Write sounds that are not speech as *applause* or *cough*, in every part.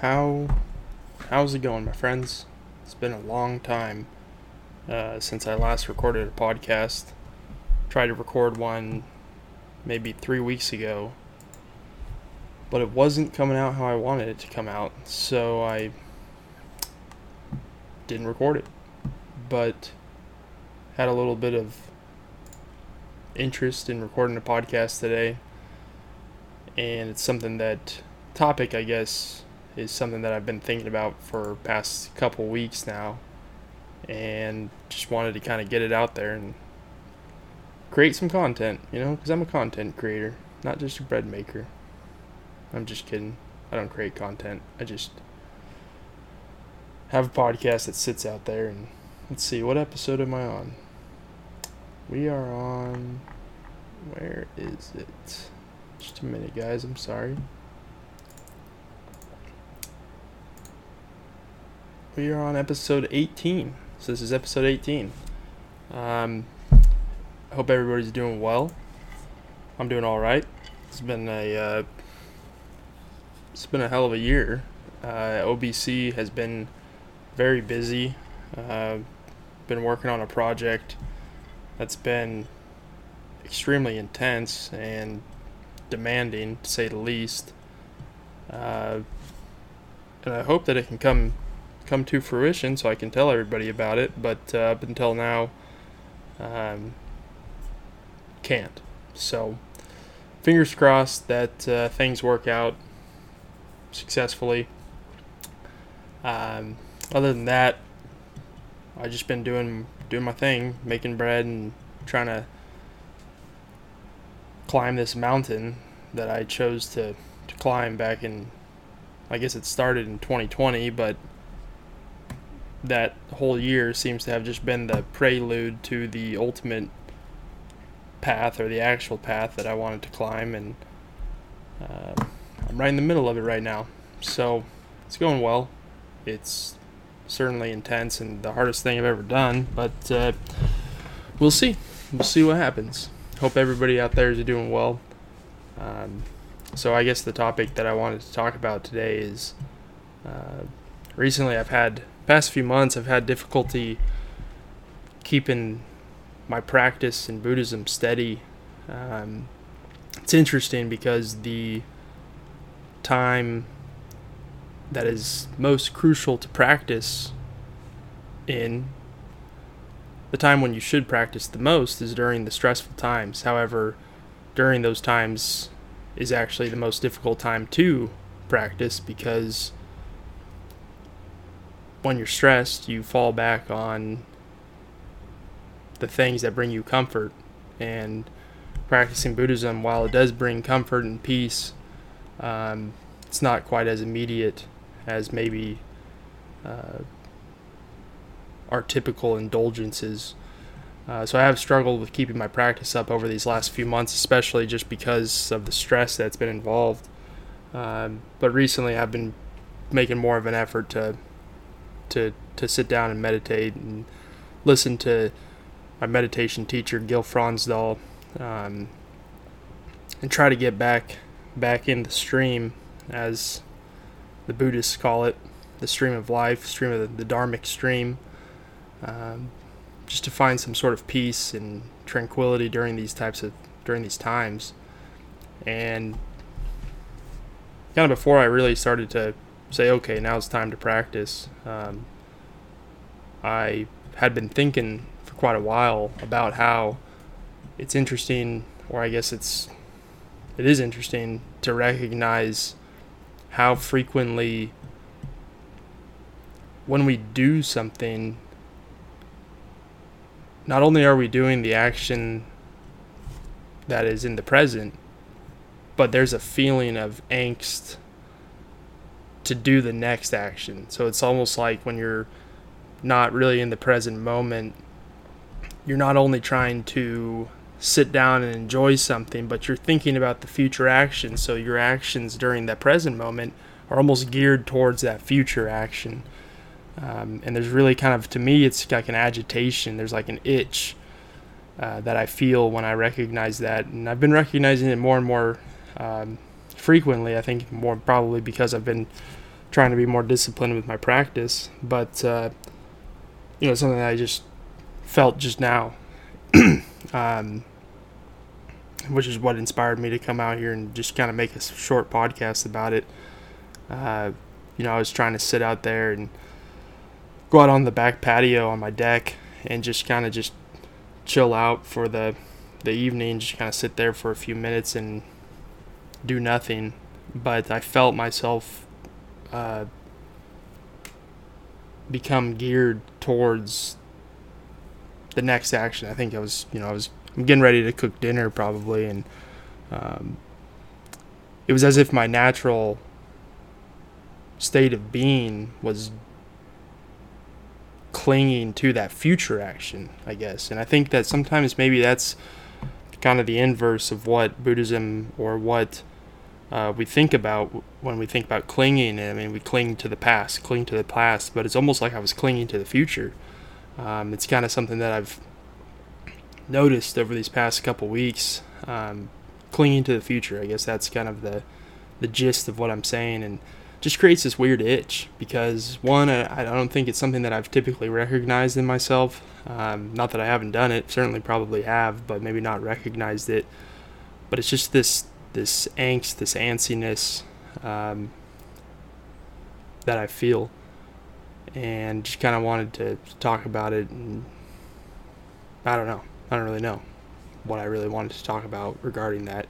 How how's it going, my friends? It's been a long time uh, since I last recorded a podcast. Tried to record one maybe three weeks ago, but it wasn't coming out how I wanted it to come out, so I didn't record it. But had a little bit of interest in recording a podcast today, and it's something that topic, I guess, is something that I've been thinking about for past couple weeks now, and just wanted to kind of get it out there and create some content, you know, because I'm a content creator, not just a bread maker. I'm just kidding. I don't create content. I just have a podcast that sits out there and let's see what episode am I on? We are on where is it? Just a minute, guys. I'm sorry. We are on episode 18. So this is episode 18. Um, I hope everybody's doing well. I'm doing all right. It's been a uh, it's been a hell of a year. Uh, OBC has been very busy. Uh, been working on a project that's been extremely intense and demanding, to say the least. Uh, and I hope that it can come come to fruition so I can tell everybody about it. But uh, up until now, um, can't. So, fingers crossed that uh, things work out successfully. Um, other than that, I've just been doing doing my thing, making bread and trying to climb this mountain that I chose to, to climb back in I guess it started in 2020, but that whole year seems to have just been the prelude to the ultimate path or the actual path that I wanted to climb, and uh, I'm right in the middle of it right now. So it's going well. It's certainly intense and the hardest thing I've ever done, but uh, we'll see. We'll see what happens. Hope everybody out there is doing well. Um, so I guess the topic that I wanted to talk about today is uh, recently I've had past few months I've had difficulty keeping my practice in Buddhism steady. Um, it's interesting because the time that is most crucial to practice in the time when you should practice the most is during the stressful times. However, during those times is actually the most difficult time to practice because when you're stressed, you fall back on the things that bring you comfort. And practicing Buddhism, while it does bring comfort and peace, um, it's not quite as immediate as maybe uh, our typical indulgences. Uh, so I have struggled with keeping my practice up over these last few months, especially just because of the stress that's been involved. Um, but recently, I've been making more of an effort to to to sit down and meditate and listen to my meditation teacher Gil Fronsdal um, and try to get back back in the stream as the Buddhists call it the stream of life stream of the, the dharmic stream um, just to find some sort of peace and tranquility during these types of during these times. And kind of before I really started to say, okay, now it's time to practice. Um, I had been thinking for quite a while about how it's interesting, or I guess it's it is interesting to recognize how frequently when we do something not only are we doing the action that is in the present but there's a feeling of angst to do the next action. So it's almost like when you're not really in the present moment, you're not only trying to sit down and enjoy something, but you're thinking about the future action. So your actions during that present moment are almost geared towards that future action. Um, and there's really kind of, to me, it's like an agitation. There's like an itch uh, that I feel when I recognize that. And I've been recognizing it more and more um, frequently. I think more probably because I've been trying to be more disciplined with my practice. But uh, you know, something that I just felt just now, *clears throat* um, which is what inspired me to come out here and just kind of make a short podcast about it. Uh, you know, I was trying to sit out there and go out on the back patio on my deck and just kind of just chill out for the the evening, just kind of sit there for a few minutes and do nothing. But I felt myself uh, become geared towards the next action. I think I was, you know, I was I'm getting ready to cook dinner probably, and um, it was as if my natural state of being was clinging to that future action, I guess. And I think that sometimes maybe that's kind of the inverse of what Buddhism or what uh, we think about when we think about clinging. I mean, we cling to the past, cling to the past, but it's almost like I was clinging to the future. Um, it's kind of something that I've noticed over these past couple weeks. Um, clinging to the future, I guess that's kind of the the gist of what I'm saying, and just creates this weird itch because one, I, I don't think it's something that I've typically recognized in myself. Um, not that I haven't done it, certainly probably have, but maybe not recognized it. But it's just this this angst, this antsiness um, that I feel, and just kind of wanted to talk about it. And I don't know. I don't really know what I really wanted to talk about regarding that.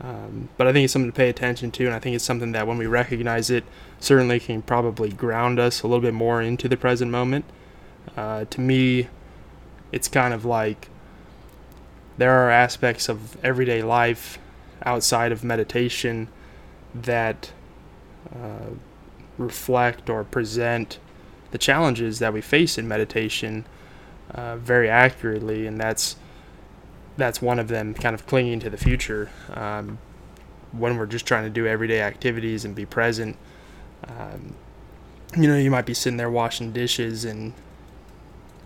Um, but I think it's something to pay attention to, and I think it's something that when we recognize it, certainly can probably ground us a little bit more into the present moment. Uh, to me, it's kind of like there are aspects of everyday life outside of meditation that uh, reflect or present the challenges that we face in meditation uh, very accurately, and that's that's one of them. Kind of clinging to the future um, when we're just trying to do everyday activities and be present. Um, you know, you might be sitting there washing dishes, and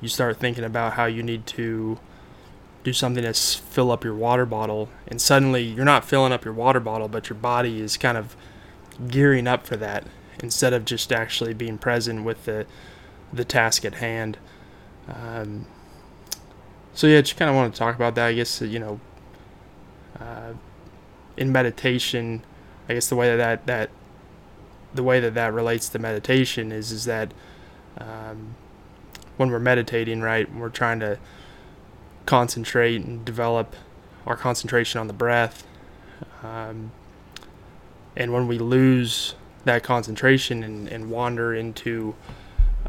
you start thinking about how you need to do something to fill up your water bottle, and suddenly you're not filling up your water bottle, but your body is kind of gearing up for that instead of just actually being present with the the task at hand. Um, so yeah, I just kind of want to talk about that. I guess you know, uh, in meditation, I guess the way that, that that the way that that relates to meditation is is that um, when we're meditating, right, we're trying to concentrate and develop our concentration on the breath. Um, and when we lose that concentration and, and wander into,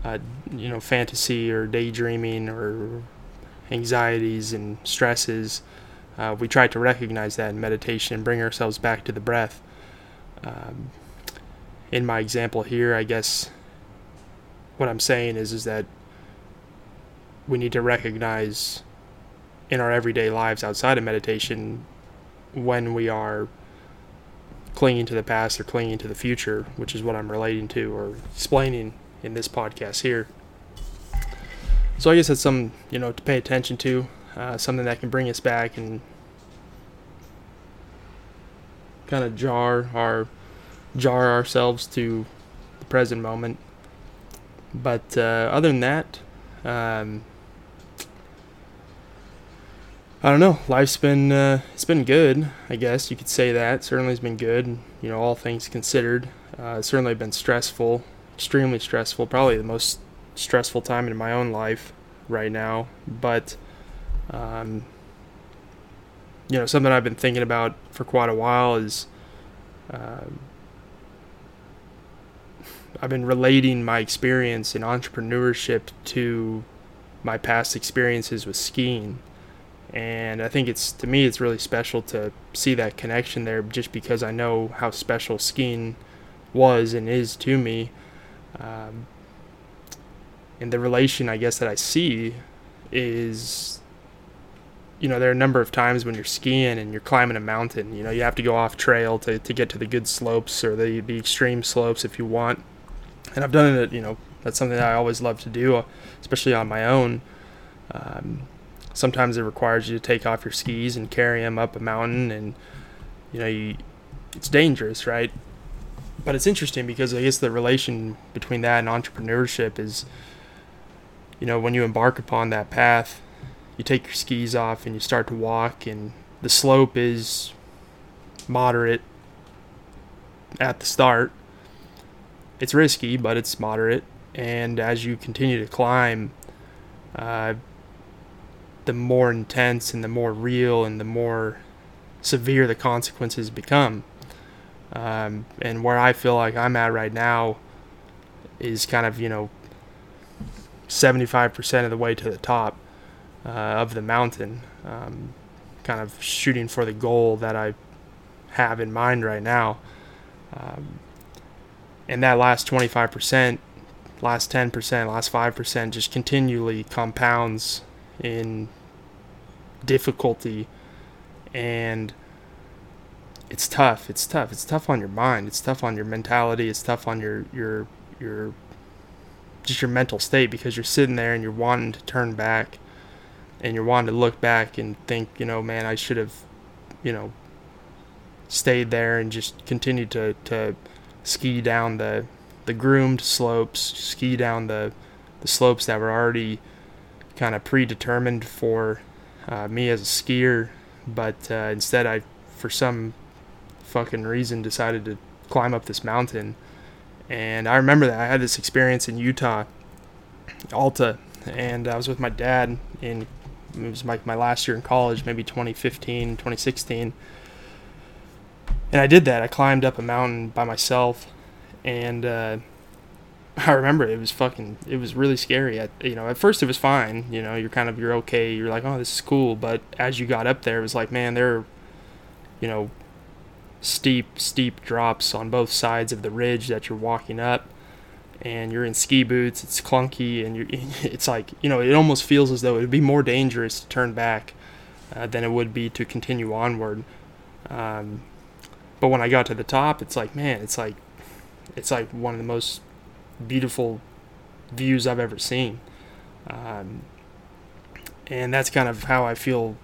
uh, you know, fantasy or daydreaming or anxieties and stresses, uh, we try to recognize that in meditation and bring ourselves back to the breath. Um, in my example here, I guess what I'm saying is is that we need to recognize in our everyday lives outside of meditation when we are clinging to the past or clinging to the future, which is what I'm relating to or explaining in this podcast here. So I guess that's some you know to pay attention to, uh, something that can bring us back and kind of jar our jar ourselves to the present moment. But uh, other than that, um, I don't know. Life's been uh, it's been good, I guess you could say that. Certainly, has been good. You know, all things considered, uh, it's certainly been stressful, extremely stressful. Probably the most stressful time in my own life right now. But, um, you know, something I've been thinking about for quite a while is. Uh, I've been relating my experience in entrepreneurship to my past experiences with skiing and I think it's to me it's really special to see that connection there just because I know how special skiing was and is to me. Um, and the relation I guess that I see is you know there are a number of times when you're skiing and you're climbing a mountain you know you have to go off trail to, to get to the good slopes or the, the extreme slopes if you want. And I've done it you know that's something that I always love to do especially on my own. Um, sometimes it requires you to take off your skis and carry them up a mountain and you know you, it's dangerous right but it's interesting because I guess the relation between that and entrepreneurship is, you know, when you embark upon that path, you take your skis off and you start to walk, and the slope is moderate at the start. It's risky, but it's moderate. And as you continue to climb, uh, the more intense and the more real and the more severe the consequences become. Um, and where I feel like I'm at right now is kind of, you know, 75% of the way to the top uh, of the mountain. Um, kind of shooting for the goal that I have in mind right now. Um, and that last 25%, last 10%, last 5% just continually compounds in difficulty and it's tough. It's tough. It's tough on your mind. It's tough on your mentality. It's tough on your your your just your mental state because you're sitting there and you're wanting to turn back and you're wanting to look back and think, you know, man, I should have, you know, stayed there and just continued to, to ski down the the groomed slopes, ski down the the slopes that were already kind of predetermined for uh, me as a skier. But uh, instead, I, for some fucking reason, decided to climb up this mountain. And I remember that I had this experience in Utah, Alta, and I was with my dad in it was like my last year in college, maybe 2015, 2016 and I did that. I climbed up a mountain by myself, and uh, *laughs* I remember it was fucking. It was really scary. At you know, at first it was fine. You know, you're kind of you're okay. You're like, oh, this is cool. But as you got up there, it was like, man, there, are, you know, steep steep drops on both sides of the ridge that you're walking up, and you're in ski boots. It's clunky, and you're. *laughs* It's like you know, it almost feels as though it would be more dangerous to turn back uh, than it would be to continue onward. Um, but when I got to the top, it's like, man, it's like, it's like one of the most beautiful views I've ever seen. Um, and that's kind of how I feel.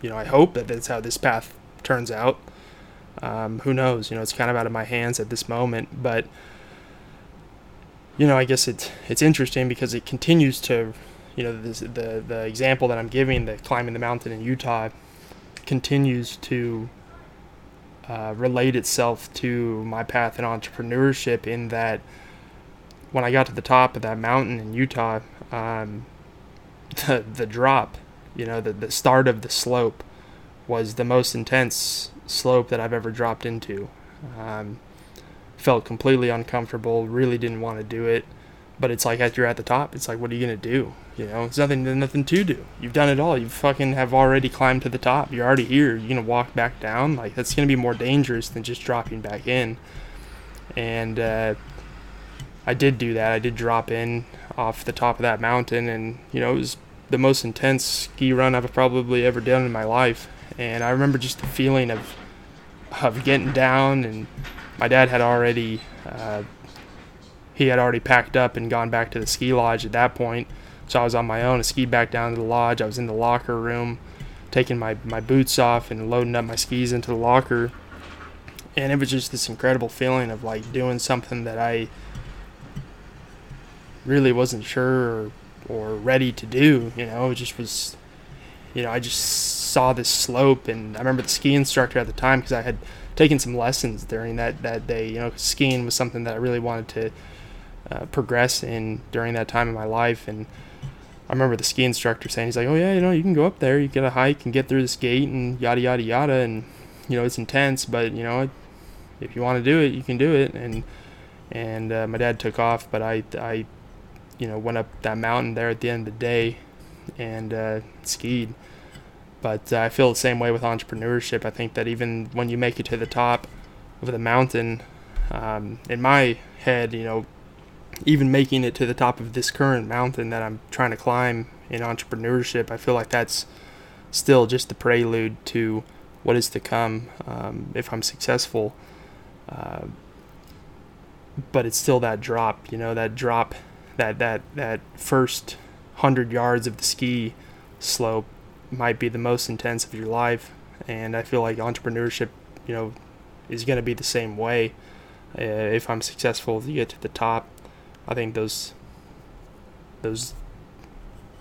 You know, I hope that that's how this path turns out. Um, who knows? You know, it's kind of out of my hands at this moment, but you know, I guess it's it's interesting because it continues to, you know, this, the the example that I'm giving, the climbing the mountain in Utah, continues to uh, relate itself to my path in entrepreneurship in that when I got to the top of that mountain in Utah, um, *laughs* the the drop, you know, the the start of the slope was the most intense slope that I've ever dropped into. Um, felt completely uncomfortable. Really didn't want to do it, but it's like as you're at the top, it's like, what are you gonna do? You know, it's nothing, nothing to do. You've done it all. You fucking have already climbed to the top. You're already here. You're gonna walk back down. Like that's gonna be more dangerous than just dropping back in. And uh, I did do that. I did drop in off the top of that mountain, and you know, it was the most intense ski run I've probably ever done in my life. And I remember just the feeling of of getting down, and my dad had already. Uh, he had already packed up and gone back to the ski lodge at that point so I was on my own. I skied back down to the lodge. I was in the locker room, taking my, my boots off and loading up my skis into the locker. And it was just this incredible feeling of like doing something that I really wasn't sure or, or ready to do. You know, it just was, you know, I just saw this slope. And I remember the ski instructor at the time because I had taken some lessons during that, that day. You know, skiing was something that I really wanted to uh, progress in during that time in my life. And I remember the ski instructor saying, he's like, oh yeah, you know, you can go up there, you get a hike and get through this gate and yada yada yada, and you know it's intense, but you know, if you want to do it, you can do it. And and uh, my dad took off, but I I, you know, went up that mountain there at the end of the day, and uh, skied. But uh, I feel the same way with entrepreneurship. I think that even when you make it to the top of the mountain, um, in my head, you know, even making it to the top of this current mountain that I'm trying to climb in entrepreneurship, I feel like that's still just the prelude to what is to come um, if I'm successful. Uh, but it's still that drop, you know, that drop, that that that first hundred yards of the ski slope might be the most intense of your life, and I feel like entrepreneurship, you know, is going to be the same way. uh, if I'm successful to get to the top, I think those those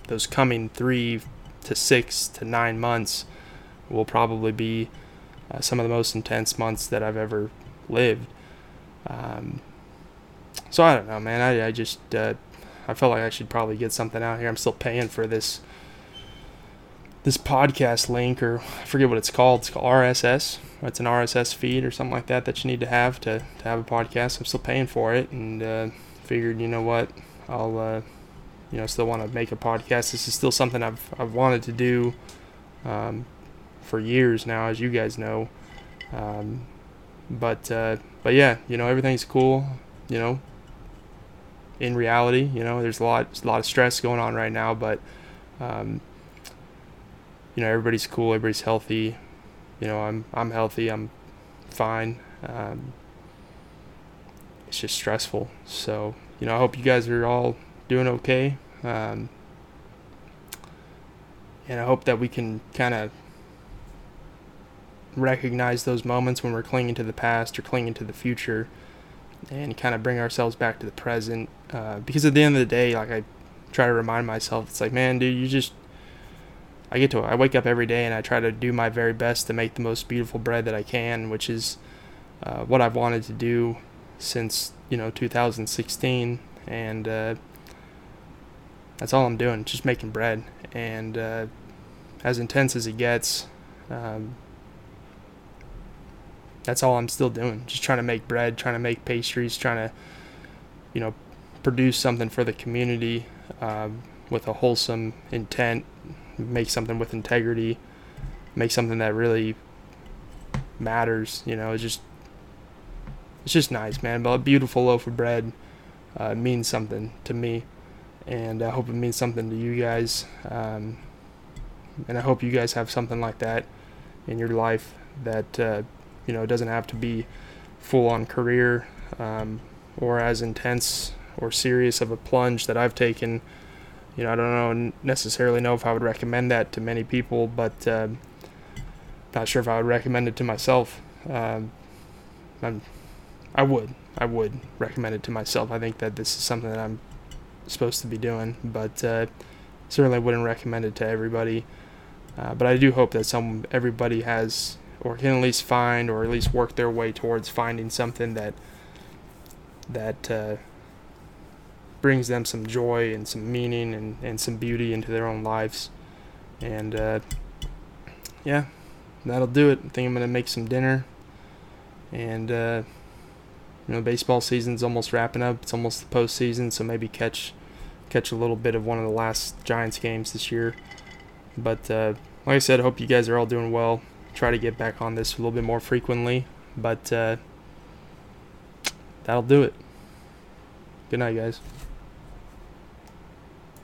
those coming three to six to nine months will probably be uh, some of the most intense months that I've ever lived. Um, so I don't know, man. I, I just uh, I felt like I should probably get something out here. I'm still paying for this this podcast link, or I forget what it's called. It's called RSS. It's an RSS feed or something like that that you need to have to, to have a podcast. I'm still paying for it, and uh, figured, you know what, I'll uh, you know still want to make a podcast. This is still something I've I've wanted to do um, for years now, as you guys know. Um, but uh, but yeah, you know everything's cool. You know, in reality, you know there's a lot a lot of stress going on right now, but um, you know everybody's cool, everybody's healthy. You know I'm I'm healthy, I'm fine. Um, it's just stressful. So you know I hope you guys are all doing okay. Um, and I hope that we can kind of recognize those moments when we're clinging to the past or clinging to the future and kind of bring ourselves back to the present. Uh, because at the end of the day, like I try to remind myself, it's like, man, dude, you just. I get to. I wake up every day and I try to do my very best to make the most beautiful bread that I can, which is uh, what I've wanted to do since you know 2016, and uh, that's all I'm doing, just making bread. And uh, as intense as it gets, um, that's all I'm still doing. Just trying to make bread, trying to make pastries, trying to, you know, produce something for the community um, with a wholesome intent, make something with integrity, make something that really matters. You know, it's just, it's just nice, man. But a beautiful loaf of bread uh, means something to me, and I hope it means something to you guys. Um, and I hope you guys have something like that in your life that. Uh, you know, doesn't have to be full on career um, or as intense or serious of a plunge that I've taken. You know, I don't know necessarily know if I would recommend that to many people, but uh, not sure if I would recommend it to myself. Um, I'm, I would, I would recommend it to myself. I think that this is something that I'm supposed to be doing, but uh, certainly wouldn't recommend it to everybody. Uh, but I do hope that some everybody has or can at least find or at least work their way towards finding something that that uh, brings them some joy and some meaning and, and some beauty into their own lives and uh, yeah that'll do it I think I'm gonna make some dinner and uh, you know baseball season's almost wrapping up it's almost the postseason so maybe catch catch a little bit of one of the last Giants games this year but uh, like I said I hope you guys are all doing well try to get back on this a little bit more frequently. But uh, that'll do it. Good night, guys.